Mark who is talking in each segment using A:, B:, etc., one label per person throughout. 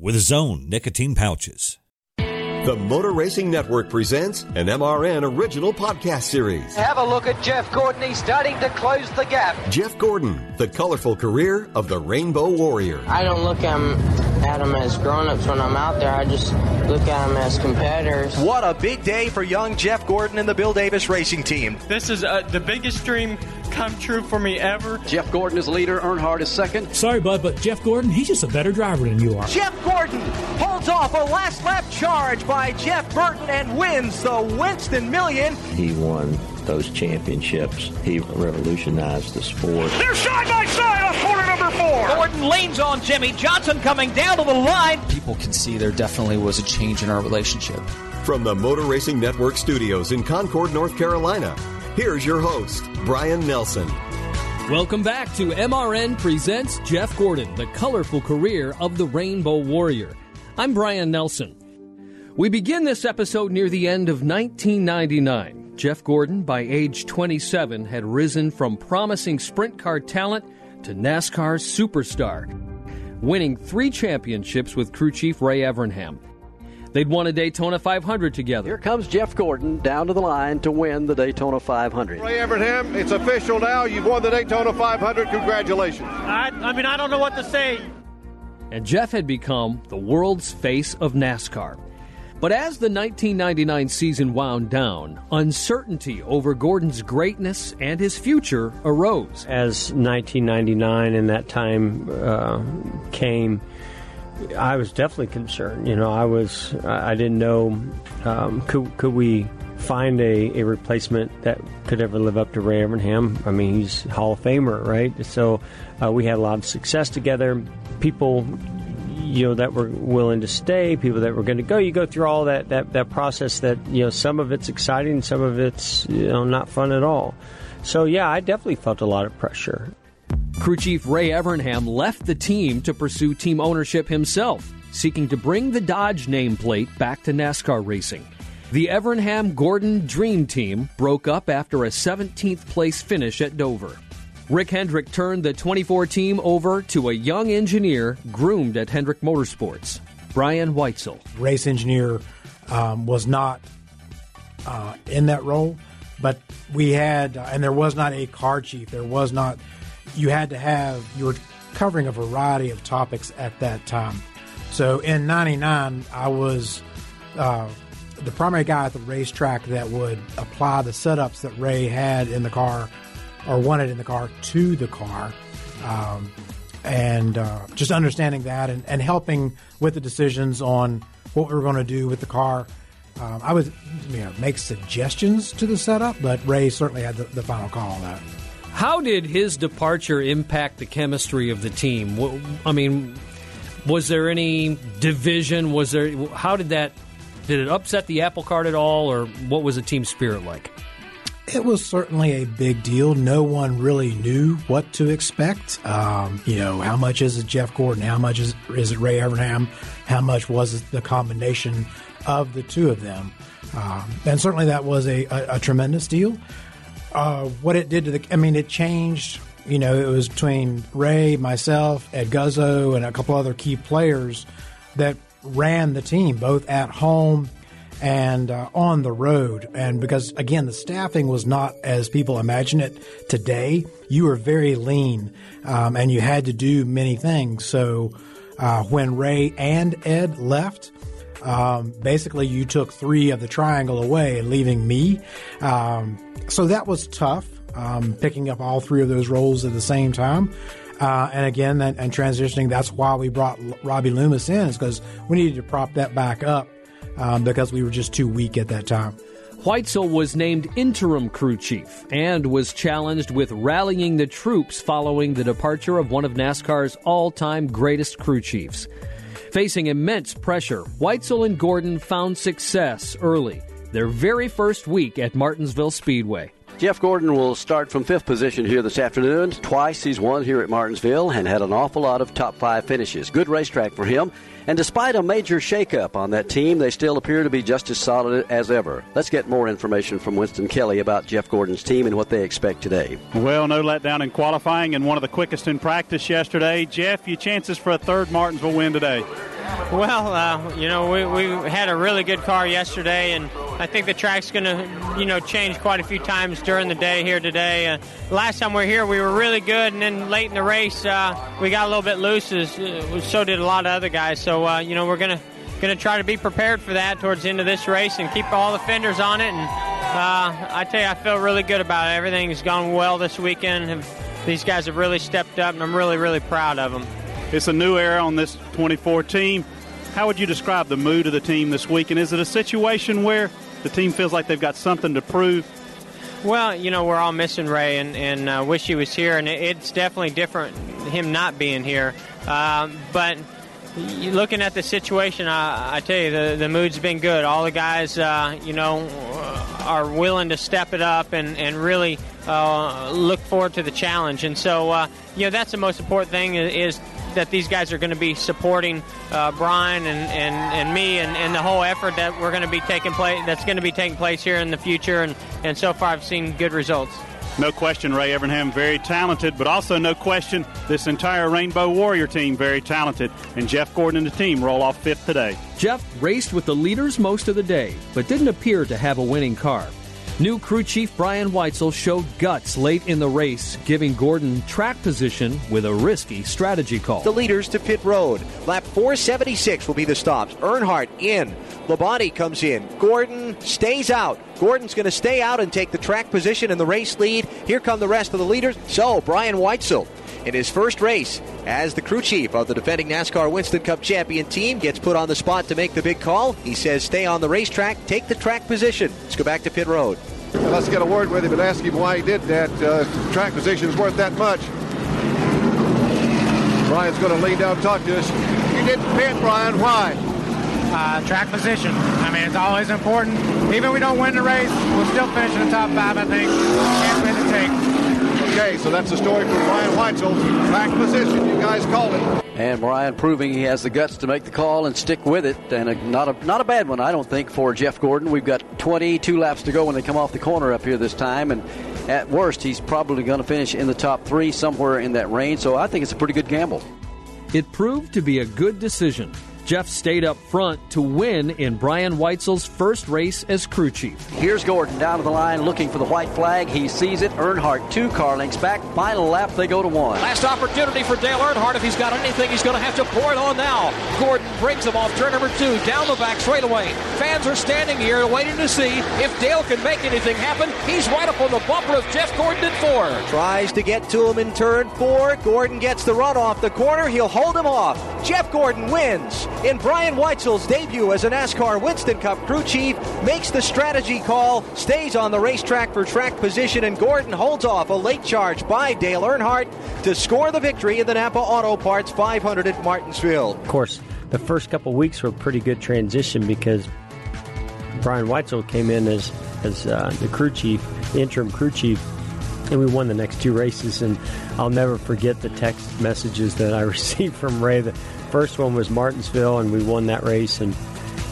A: with Zone nicotine pouches.
B: The Motor Racing Network presents an MRN original podcast series.
C: Have a look at Jeff Gordon. He's starting to close the gap.
B: Jeff Gordon, the colorful career of the Rainbow Warrior.
D: I don't look at them, at them as grown-ups when I'm out there. I just look at them as competitors.
E: What a big day for young Jeff Gordon and the Bill Davis Racing Team.
F: This is uh, the biggest dream come true for me ever.
G: Jeff Gordon is leader, Earnhardt is second.
H: Sorry, bud, but Jeff Gordon, he's just a better driver than you are.
E: Jeff Gordon holds off a last lap charge by Jeff Burton and wins the Winston Million.
I: He won those championships. He revolutionized the sport.
J: They're side by side on corner number four.
C: Gordon leans on Jimmie Johnson coming down to the line.
K: People can see there definitely was a change in our relationship.
B: From the Motor Racing Network studios in Concord, North Carolina, here's your host, Brian Nelson.
L: Welcome back to MRN Presents Jeff Gordon, the colorful career of the Rainbow Warrior. I'm Brian Nelson. We begin this episode near the end of 1999. Jeff Gordon, by age 27, had risen from promising sprint car talent to NASCAR's superstar, winning three championships with crew chief Ray Evernham. They'd won a Daytona 500 together.
G: Here comes Jeff Gordon down to the line to win the Daytona 500.
M: Ray Evernham, it's official now. You've won the Daytona 500. Congratulations.
F: I, I mean, I don't know what to say.
L: And Jeff had become the world's face of NASCAR. But as the 1999 season wound down, uncertainty over Gordon's greatness and his future arose.
N: As 1999 and that time uh, came, I was definitely concerned. You know, I was I didn't know um, could could we find a, a replacement that could ever live up to Ray Evernham. I mean, he's Hall of Famer, right? So uh, we had a lot of success together. People, you know, that were willing to stay, people that were going to go. You go through all that, that that process. That you know, some of it's exciting, some of it's you know not fun at all. So yeah, I definitely felt a lot of pressure.
L: Crew Chief Ray Evernham left the team to pursue team ownership himself, seeking to bring the Dodge nameplate back to NASCAR racing. The Evernham Gordon Dream Team broke up after a 17th place finish at Dover. Rick Hendrick turned the 24 team over to a young engineer groomed at Hendrick Motorsports, Brian Whitesell.
O: Race engineer um, was not uh, in that role, but we had, uh, and there was not a car chief. There was not, you had to have, you were covering a variety of topics at that time. So in 99, I was uh, the primary guy at the racetrack that would apply the setups that Ray had in the car or wanted in the car to the car. Um, and uh, just understanding that and, and helping with the decisions on what we were going to do with the car. Um, I would you know, make suggestions to the setup, but Ray certainly had the, the final call on that.
L: How did his departure impact the chemistry of the team? I mean, was there any division? Was there? How did that? Did it upset the apple cart at all, or what was the team spirit like?
O: It was certainly a big deal. No one really knew what to expect. Um, you know, how much is it Jeff Gordon? How much is, is it Ray Evernham? How much was it the combination of the two of them? Um, and certainly that was a, a, a tremendous deal. Uh, what it did to the, I mean, it changed. You know, it was between Ray, myself, Ed Guzzo, and a couple other key players that ran the team, both at home and uh, on the road. And because, again, the staffing was not as people imagine it today, you were very lean um, and you had to do many things. So uh, when Ray and Ed left, um, basically you took three of the triangle away, leaving me. Um, so that was tough, um, picking up all three of those roles at the same time. Uh, and again, and, and transitioning, that's why we brought Robbie Loomis in, is because we needed to prop that back up um, because we were just too weak at that time.
L: Whitesell was named interim crew chief and was challenged with rallying the troops following the departure of one of NASCAR's all time greatest crew chiefs. Facing immense pressure, Whitesell and Gordon found success early, their very first week at Martinsville Speedway.
G: Jeff Gordon will start from fifth position here this afternoon. Twice he's won here at Martinsville and had an awful lot of top five finishes. Good racetrack for him. And despite a major shakeup on that team, they still appear to be just as solid as ever. Let's get more information from Winston Kelley about Jeff Gordon's team and what they expect today.
J: Well, no letdown in qualifying and one of the quickest in practice yesterday. Jeff, your chances for a third Martinsville win today?
F: Well, uh, you know, we, we had a really good car yesterday, and I think the track's going to, you know, change quite a few times during the day here today. Uh, last time we were here, we were really good, and then late in the race, uh, we got a little bit loose. As, uh, so did a lot of other guys. So, uh, you know, we're going to going to try to be prepared for that towards the end of this race and keep all the fenders on it. And uh, I tell you, I feel really good about it. Everything's gone well this weekend. These guys have really stepped up, and I'm really, really proud of them.
J: It's a new era on this 24 team. How would you describe the mood of the team this week? And is it a situation where the team feels like they've got something to prove?
F: Well, you know, we're all missing Ray and, and uh, wish he was here, and it's definitely different him not being here. Um, but looking at the situation, I, I, tell you, the, the mood's been good. All the guys, uh, you know, are willing to step it up and, and really uh, look forward to the challenge. And so, uh, you know, that's the most important thing is, that these guys are going to be supporting uh, Brian and, and, and me and, and the whole effort that we're going to be taking place that's going to be taking place here in the future. And, and so far, I've seen good results.
J: No question, Ray Evernham, very talented, but also no question, this entire Rainbow Warrior team, very talented. And Jeff Gordon and the team roll off fifth today.
L: Jeff raced with the leaders most of the day, but didn't appear to have a winning car. New crew chief Brian Whitesell showed guts late in the race, giving Gordon track position with a risky strategy call.
P: The leaders to pit road. Lap 476 will be the stops. Earnhardt in. Labonte comes in. Gordon stays out. Gordon's going to stay out and take the track position in the race lead. Here come the rest of the leaders. So, Brian Whitesell in his first race as the crew chief of the defending NASCAR Winston Cup champion team gets put on the spot to make the big call. He says, stay on the racetrack, take the track position. Let's go back to pit road.
M: let's get a word with him and ask him why he did that. Uh, track position is worth that much. Brian's going to lean down and talk to us. You didn't pit, Brian. Why?
Q: Uh, track position. I mean, it's always important. Even if we don't win the race, we'll still finish in the top five, I think. Can't win the take.
M: Okay, so that's the story for Brian Whitesell. Track position, you guys called it.
G: And Brian proving he has the guts to make the call and stick with it, and a, not a not a bad one, I don't think, for Jeff Gordon. We've got 22 laps to go when they come off the corner up here this time, and at worst, he's probably going to finish in the top three, somewhere in that range. So I think it's a pretty good gamble.
L: It proved to be a good decision. Jeff stayed up front to win in Brian Whitesell's first race as crew chief.
G: Here's Gordon down to the line looking for the white flag. He sees it. Earnhardt two car links back. Final lap, they go to one.
P: Last opportunity for Dale Earnhardt. If he's got anything, he's going to have to pour it on now. Gordon brings him off turn number two, down the back straightaway. Fans are standing here waiting to see if Dale can make anything happen. He's right up on the bumper of Jeff Gordon in four. Tries to get to him in turn four. Gordon gets the run off the corner. He'll hold him off. Jeff Gordon wins in Brian Whitesell's debut as a NASCAR Winston Cup crew chief, makes the strategy call, stays on the racetrack for track position, and Gordon holds off a late charge by Dale Earnhardt to score the victory in the Napa Auto Parts 500 at Martinsville.
N: Of course, the first couple weeks were a pretty good transition because Brian Whitesell came in as as uh, the crew chief, the interim crew chief, and we won the next two races. And I'll never forget the text messages that I received from Ray. The first one was Martinsville, and we won that race. And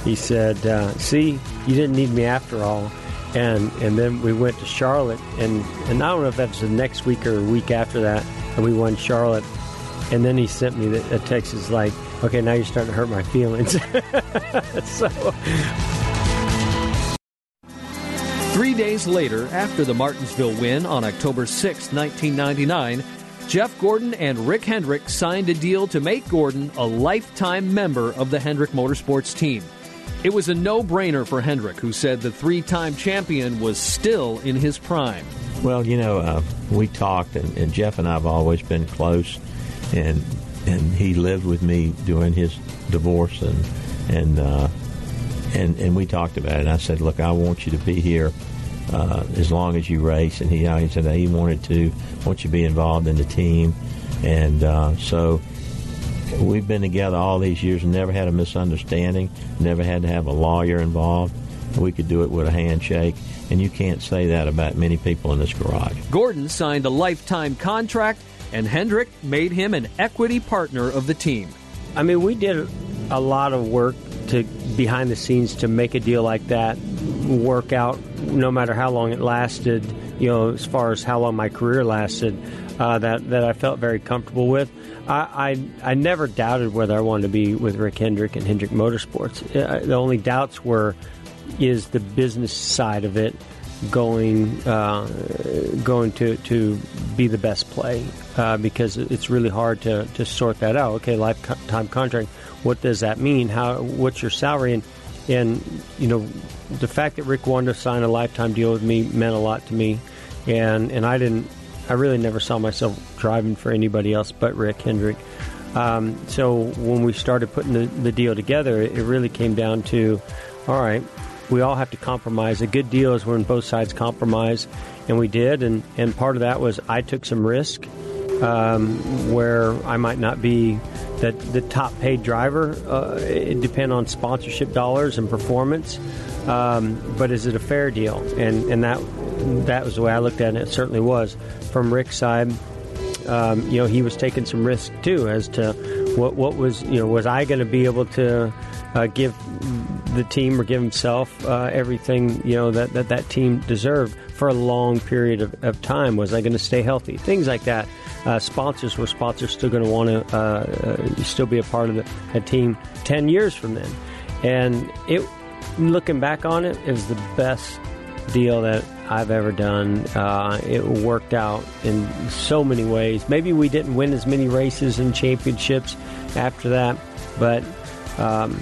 N: he said, uh, "See, you didn't need me after all." And and then we went to Charlotte, and and I don't know if that's the next week or a week after that, and we won Charlotte. And then he sent me a text is like, "Okay, now you're starting to hurt my feelings." so.
L: Three days later, after the Martinsville win on October 6, 1999, Jeff Gordon and Rick Hendrick signed a deal to make Gordon a lifetime member of the Hendrick Motorsports team. It was a no brainer for Hendrick, who said the three time champion was still in his prime.
I: Well, you know, uh, we talked, and, and, Jeff and I have always been close, and and he lived with me during his divorce, and and uh, and and we talked about it. And I said, "Look, I want you to be here uh, as long as you race." And he, he said he wanted to, want you to be involved in the team, and uh, so we've been together all these years and never had a misunderstanding, never had to have a lawyer involved. We could do it with a handshake, and you can't say that about many people in this garage.
L: Gordon signed a lifetime contract, and Hendrick made him an equity partner of the team.
N: I mean, we did a lot of work to behind the scenes to make a deal like that work out, no matter how long it lasted. You know, as far as how long my career lasted, uh, that that I felt very comfortable with. I, I, I never doubted whether I wanted to be with Rick Hendrick and Hendrick Motorsports. Uh, the only doubts were is the business side of it going uh, going to, to be the best play uh, because it's really hard to, to sort that out. Okay, lifetime contract. What does that mean? How? What's your salary? And and you know, the fact that Rick wanted to sign a lifetime deal with me meant a lot to me, and and I didn't. I really never saw myself driving for anybody else but Rick Hendrick. Um, so when we started putting the, the deal together, it really came down to, all right, we all have to compromise. A good deal is when both sides compromise, and we did. And, and part of that was I took some risk um, where I might not be the, the top paid driver. Uh, it depend on sponsorship dollars and performance. Um, but is it a fair deal? And and that that was the way I looked at it. It certainly was. From Rick's side, um, you know, he was taking some risk too as to what what was you know was I going to be able to uh, give the team or give himself uh, everything you know that, that that team deserved for a long period of, of time. Was I going to stay healthy? Things like that. Uh, sponsors were sponsors still going to want to uh, uh, still be a part of the, a team ten years from then, and it looking back on it, it was the best deal that I've ever done. Uh, it worked out in so many ways. Maybe we didn't win as many races and championships after that, but um,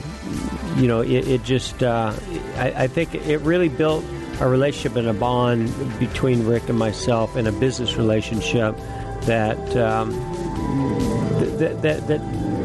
N: you know, it, it just, uh, I, I, think it really built a relationship and a bond between Rick and myself and a business relationship that, um, that, that, that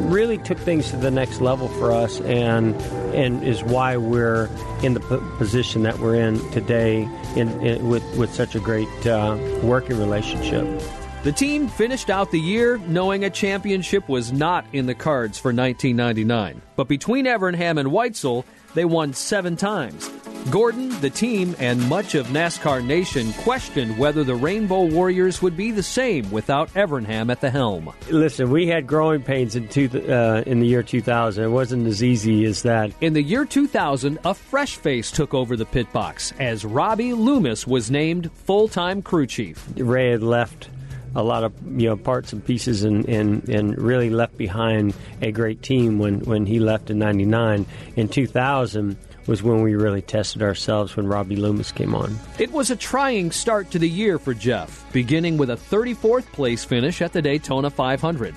N: really took things to the next level for us and and is why we're in the p- position that we're in today in, in, with, with such a great uh, working relationship.
L: The team finished out the year knowing a championship was not in the cards for 1999. But between Evernham and Whitesell, they won seven times. Gordon, the team, and much of NASCAR Nation questioned whether the Rainbow Warriors would be the same without Evernham at the helm.
N: Listen, we had growing pains in, two, uh, in the year 2000. It wasn't as easy as that.
L: In the year 2000, a fresh face took over the pit box as Robbie Loomis was named full time crew chief.
N: Ray had left a lot of you know parts and pieces and, and, and really left behind a great team when, when he left in 99 in 2000 was when we really tested ourselves when Robbie Loomis came on.
L: It was a trying start to the year for Jeff, beginning with a 34th place finish at the Daytona 500.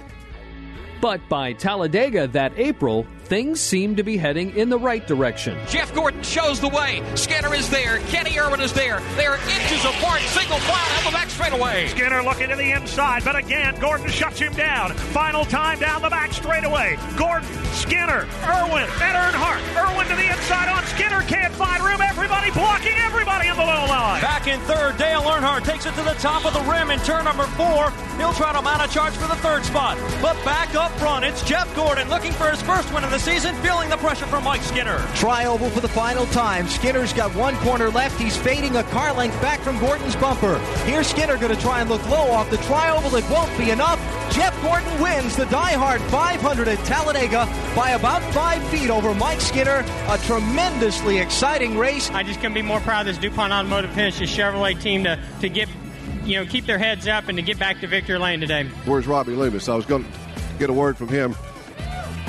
L: But by Talladega that April, things seem to be heading in the right direction.
E: Jeff Gordon shows the way. Skinner is there. Kenny Irwin is there. They are inches apart. Single file down the back straightaway.
J: Skinner looking to the inside, but again, Gordon shuts him down. Final time down the back straightaway. Gordon, Skinner, Irwin, and Earnhardt. Irwin to the inside on Skinner. Can't find room. Everybody blocking everybody in the low line.
C: Back in third, Dale Earnhardt takes it to the top of the rim in turn number four. He'll try to mount a charge for the third spot. But back up front, it's Jeff Gordon looking for his first win of the season, feeling the pressure from Mike Skinner.
P: Tri-oval for the final time. Skinner's got one corner left. He's fading a car length back from Gordon's bumper. Here's Skinner going to try and look low off the tri-oval. It won't be enough. Jeff Gordon wins the Die-Hard 500 at Talladega by about five feet over Mike Skinner. A tremendously exciting race.
F: I just couldn't be more proud of this DuPont Automotive Finish, this Chevrolet team to, to get, you know, keep their heads up and to get back to victory lane today.
M: Where's Robbie Loomis? I was going to get a word from him.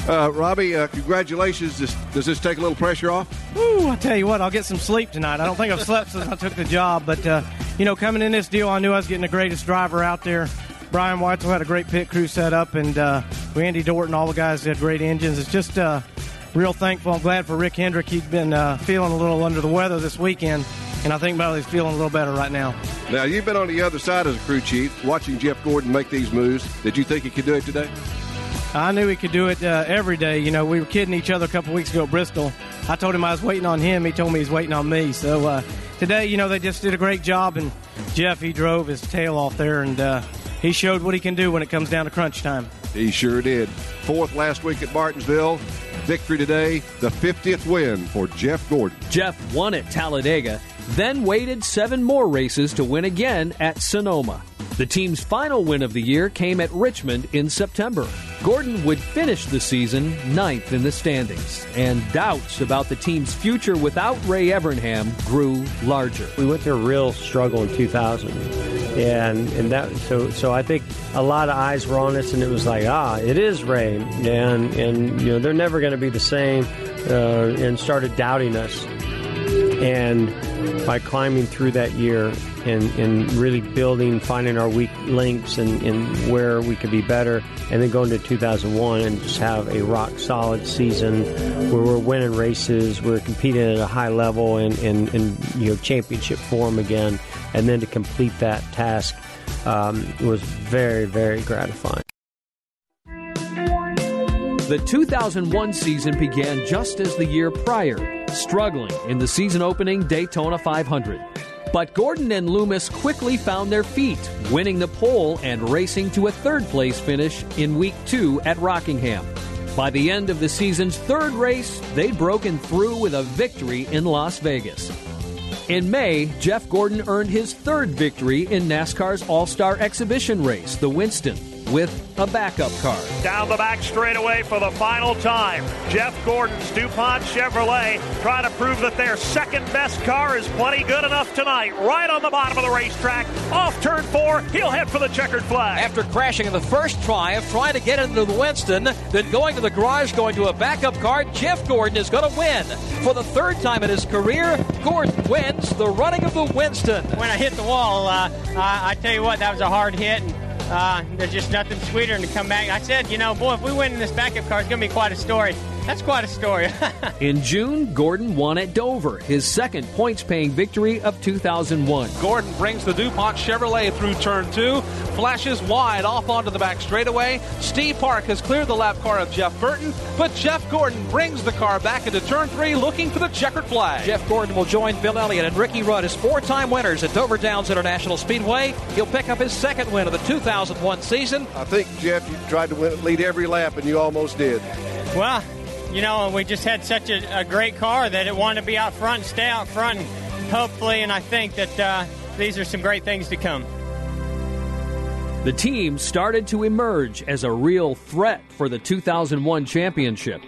M: Uh, Robbie, uh, congratulations. Does, does, this take a little pressure off?
R: Ooh, I tell you what, I'll get some sleep tonight. I don't think I've slept since I took the job, but uh, you know, coming in this deal, I knew I was getting the greatest driver out there. Brian Whitesell had a great pit crew set up, and uh, Randy Dorton, all the guys had great engines. It's just uh, real thankful. I'm glad for Rick Hendrick. He'd been uh, feeling a little under the weather this weekend, and I think he's feeling a little better right now.
M: Now, you've been on the other side as a crew chief, watching Jeff Gordon make these moves. Did you think he could do it today?
R: I knew he could do it uh, every day. You know, we were kidding each other a couple weeks ago at Bristol. I told him I was waiting on him. He told me he's waiting on me. So uh, today, you know, they just did a great job, and Jeff he drove his tail off there, and uh, he showed what he can do when it comes down to crunch time.
M: He sure did. Fourth last week at Martinsville. Victory today, the 50th win for Jeff Gordon.
L: Jeff won at Talladega, then waited seven more races to win again at Sonoma. The team's final win of the year came at Richmond in September. Gordon would finish the season ninth in the standings, and doubts about the team's future without Ray Evernham grew larger.
N: We went through a real struggle in 2000, and and that so so I think a lot of eyes were on us, and it was like ah, it is Ray, and and you know they're never going to be the same, uh, and started doubting us, and by climbing through that year and, and really building, finding our weak links and, and where we could be better, and then going to 2001 and just have a rock solid season where we're winning races, we're competing at a high level and, and you know championship form again, and then to complete that task um, was very very gratifying.
L: The 2001 season began just as the year prior, struggling in the season opening Daytona 500. But Gordon and Loomis quickly found their feet, winning the pole and racing to a third place finish in week two at Rockingham. By the end of the season's third race, they'd broken through with a victory in Las Vegas. In May, Jeff Gordon earned his third victory in NASCAR's All Star Exhibition race, the Winston, with a backup car.
J: Down the back straightaway for the final time. Jeff Gordon's DuPont Chevrolet trying to prove that their second best car is plenty good enough tonight. Right on the bottom of the racetrack. Off turn four, he'll head for the checkered flag.
E: After crashing in the first triumph, trying to get into the Winston, then going to the garage, going to a backup car, Jeff Gordon is going to win. For the third time in his career, Gordon wins the running of the Winston.
F: When I hit the wall, uh, I, I tell you what, that was a hard hit. And- uh, there's just nothing sweeter than to come back. I said, you know, boy, if we win in this backup car, it's going to be quite a story. That's quite a story.
L: In June, Gordon won at Dover, his second points paying victory of 2001.
S: Gordon brings the DuPont Chevrolet through turn two, flashes wide off onto the back straightaway. Steve Park has cleared the lap car of Jeff Burton, but Jeff Gordon brings the car back into turn three looking for the checkered flag.
E: Jeff Gordon will join Bill Elliott and Ricky Rudd as four time winners at Dover Downs International Speedway. He'll pick up his second win of the 2001 season.
M: I think, Jeff, you tried to win, lead every lap, and you almost did.
F: well, you know, we just had such a, a, great car that it wanted to be out front and stay out front. And hopefully, and I think that uh, these are some great things to come.
L: The team started to emerge as a real threat for the 2001 championship.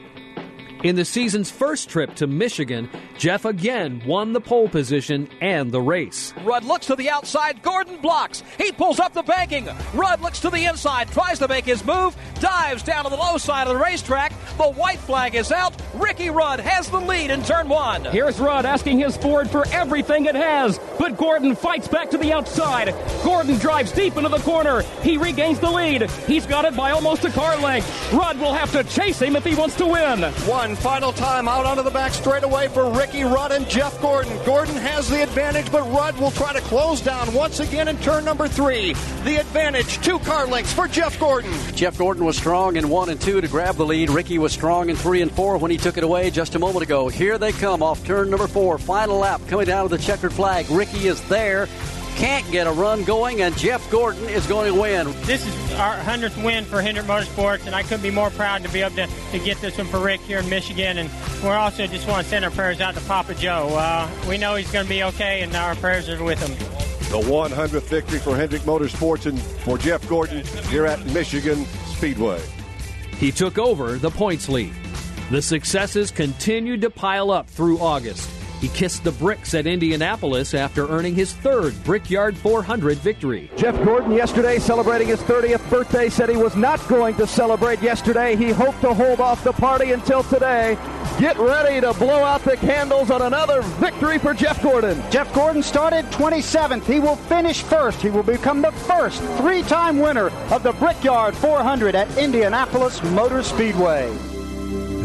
L: In the season's first trip to Michigan, Jeff again won the pole position and the race.
E: Rudd looks to the outside. Gordon blocks. He pulls up the banking. Rudd looks to the inside, tries to make his move, dives down to the low side of the racetrack. The white flag is out. Ricky Rudd has the lead in turn one.
T: Here's Rudd asking his Ford for everything it has, but Gordon fights back to the outside. Gordon drives deep into the corner. He regains the lead. He's got it by almost a car length. Rudd will have to chase him if he wants to win.
J: One final time out onto the back straightaway for Ricky Rudd and Jeff Gordon. Gordon has the advantage, but Rudd will try to close down once again in turn number three. The advantage, two car lengths for Jeff Gordon.
G: Jeff Gordon was strong in one and two to grab the lead. Ricky was strong in three and four when he took it away just a moment ago. Here they come off turn number four. Final lap coming down to the checkered flag. Ricky is there can't get a run going, and Jeff Gordon is going to win.
F: This is our 100th win for Hendrick Motorsports, and I couldn't be more proud to be able to, to get this one for Rick here in Michigan. And we're also just want to send our prayers out to Papa Joe. Uh, we know he's going to be okay, and our prayers are with him.
M: The 100th victory for Hendrick Motorsports and for Jeff Gordon here at Michigan Speedway.
L: He took over the points lead. The successes continued to pile up through August. He kissed the bricks at Indianapolis after earning his third Brickyard 400 victory.
U: Jeff Gordon yesterday celebrating his 30th birthday said he was not going to celebrate yesterday. He hoped to hold off the party until today. Get ready to blow out the candles on another victory for Jeff Gordon.
V: Jeff Gordon started 27th. He will finish first. He will become the first three time winner of the Brickyard 400 at Indianapolis Motor Speedway.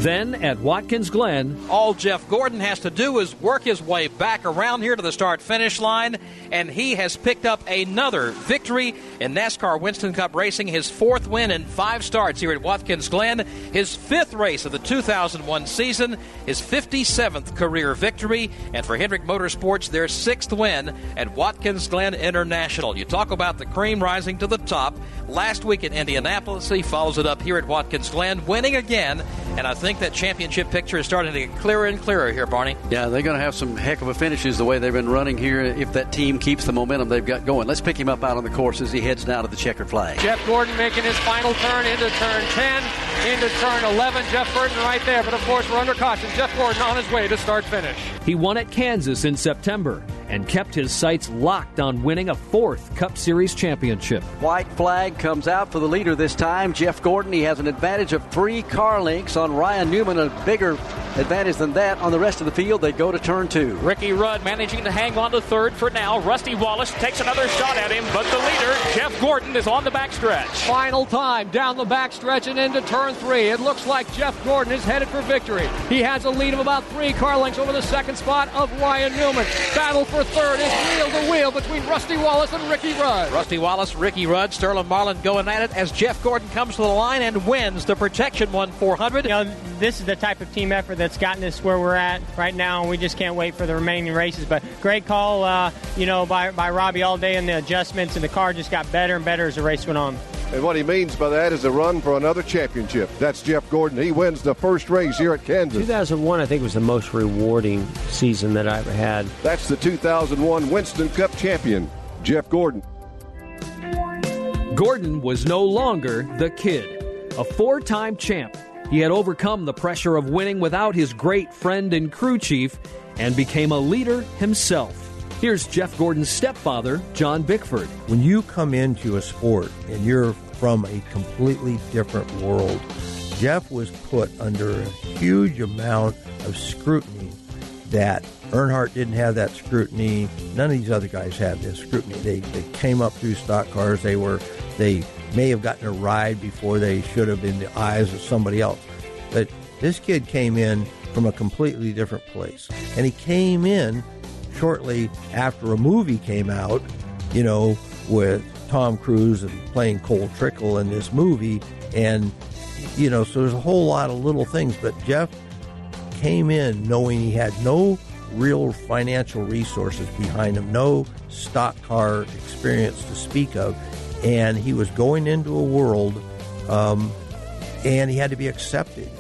L: Then at Watkins Glen,
E: all Jeff Gordon has to do is work his way back around here to the start finish line, and he has picked up another victory in NASCAR Winston Cup Racing, his fourth win in five starts here at Watkins Glen, his fifth race of the 2001 season, his 57th career victory, and for Hendrick Motorsports, their sixth win at Watkins Glen International. You talk about the cream rising to the top. Last week in Indianapolis, he follows it up here at Watkins Glen, winning again, and I think that championship picture is starting to get clearer and clearer here, Barney.
G: Yeah, they're going to have some heck of a finishes the way they've been running here if that team keeps the momentum they've got going. Let's pick him up out on the course as he heads down to the checkered flag.
T: Jeff Gordon making his final turn into turn 10, into turn 11. Jeff Burton right there, but of course we're under caution. Jeff Gordon on his way to start finish.
L: He won at Kansas in September and kept his sights locked on winning a fourth Cup Series championship.
G: White flag comes out for the leader this time. Jeff Gordon, he has an advantage of three car lengths on Ryan Newman, a bigger advantage than that on the rest of the field. They go to turn two.
T: Ricky Rudd managing to hang on to third for now. Rusty Wallace takes another shot at him, but the leader, Jeff Gordon, is on the backstretch.
E: Final time down the backstretch and into turn three. It looks like Jeff Gordon is headed for victory. He has a lead of about three car lengths over the second spot of Ryan Newman. Battle for third is wheel to wheel between Rusty Wallace and Ricky Rudd. Rusty Wallace, Ricky Rudd, Sterling Marlin going at it as Jeff Gordon comes to the line and wins the Protection 1 400.
F: You know, this is the type of team effort that's gotten us where we're at right now, and we just can't wait for the remaining races. But great call, uh, you know, by, by Robbie all day, and the adjustments, and the car just got better and better as the race went on.
M: And what he means by that is a run for another championship. That's Jeff Gordon. He wins the first race here at Kansas.
N: 2001, I think, was the most rewarding season that I ever had.
M: That's the 2001 Winston Cup champion, Jeff Gordon.
L: Gordon was no longer the kid, a four time champ. He had overcome the pressure of winning without his great friend and crew chief and became a leader himself. Here's Jeff Gordon's stepfather, John Bickford.
W: When you come into a sport and you're from a completely different world, Jeff was put under a huge amount of scrutiny that Earnhardt didn't have that scrutiny. None of these other guys had this scrutiny. They, they came up through stock cars. They were they may have gotten a ride before they should have in the eyes of somebody else. But this kid came in from a completely different place. And he came in shortly after a movie came out, you know, with Tom Cruise and playing Cole Trickle in this movie. And, you know, so there's a whole lot of little things. But Jeff came in knowing he had no real financial resources behind him, no stock car experience to speak of. And he was going into a world um, and he had to be accepted.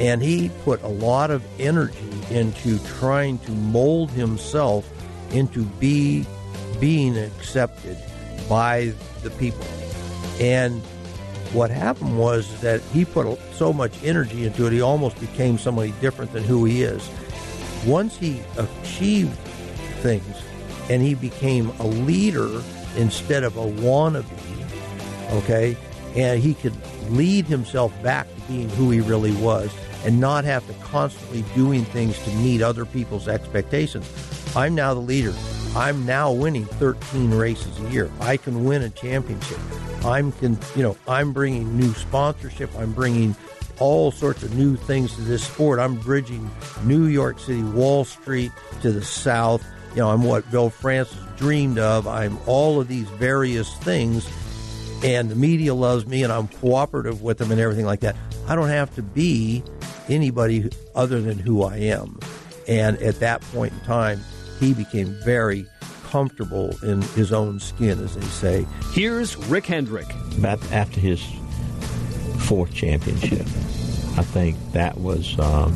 W: And he put a lot of energy into trying to mold himself into be being accepted by the people. And what happened was that he put so much energy into it, he almost became somebody different than who he is. Once he achieved things and he became a leader instead of a wannabe, okay, and he could lead himself back to being who he really was and not have to constantly doing things to meet other people's expectations. I'm now the leader. I'm now winning 13 races a year. I can win a championship. I'm can you know I'm bringing new sponsorship. I'm bringing all sorts of new things to this sport. I'm bridging New York City, Wall Street to the south. You know, I'm what Bill Francis dreamed of. I'm all of these various things, and the media loves me, and I'm cooperative with them and everything like that. I don't have to be anybody other than who I am. And at that point in time, he became very comfortable in his own skin, as they say.
L: Here's Rick Hendrick.
I: About after his fourth championship, I think that was um,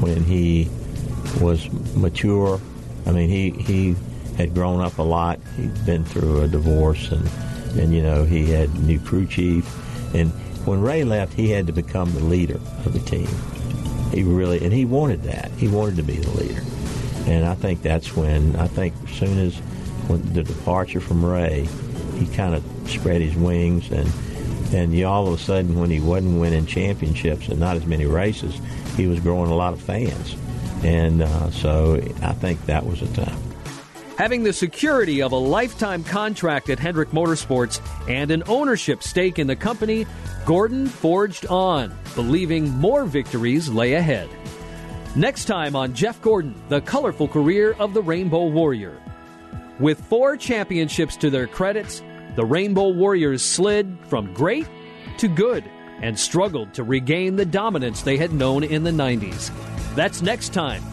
I: when he was mature. I mean, he he had grown up a lot. He'd been through a divorce, and and you know he had new crew chief, and when Ray left, he had to become the leader of the team. He really, and he wanted that. He wanted to be the leader. And I think that's when, I think as soon as when the departure from Ray, he kind of spread his wings and and you all of a sudden when he wasn't winning championships and not as many races, he was growing a lot of fans. And uh, so I think that was a time.
L: Having the security of a lifetime contract at Hendrick Motorsports and an ownership stake in the company, Gordon forged on, believing more victories lay ahead. Next time on Jeff Gordon, the colorful career of the Rainbow Warrior. With four championships to their credits, the Rainbow Warriors slid from great to good and struggled to regain the dominance they had known in the 90s. That's next time.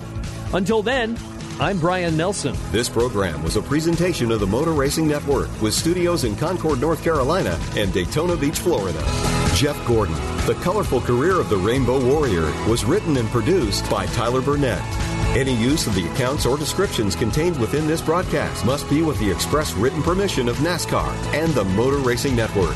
L: Until then, I'm Brian Nelson.
B: This program was a presentation of the Motor Racing Network with studios in Concord, North Carolina and Daytona Beach, Florida. Jeff Gordon, The Colorful Career of the Rainbow Warrior, was written and produced by Tyler Burnett. Any use of the accounts or descriptions contained within this broadcast must be with the express written permission of NASCAR and the Motor Racing Network.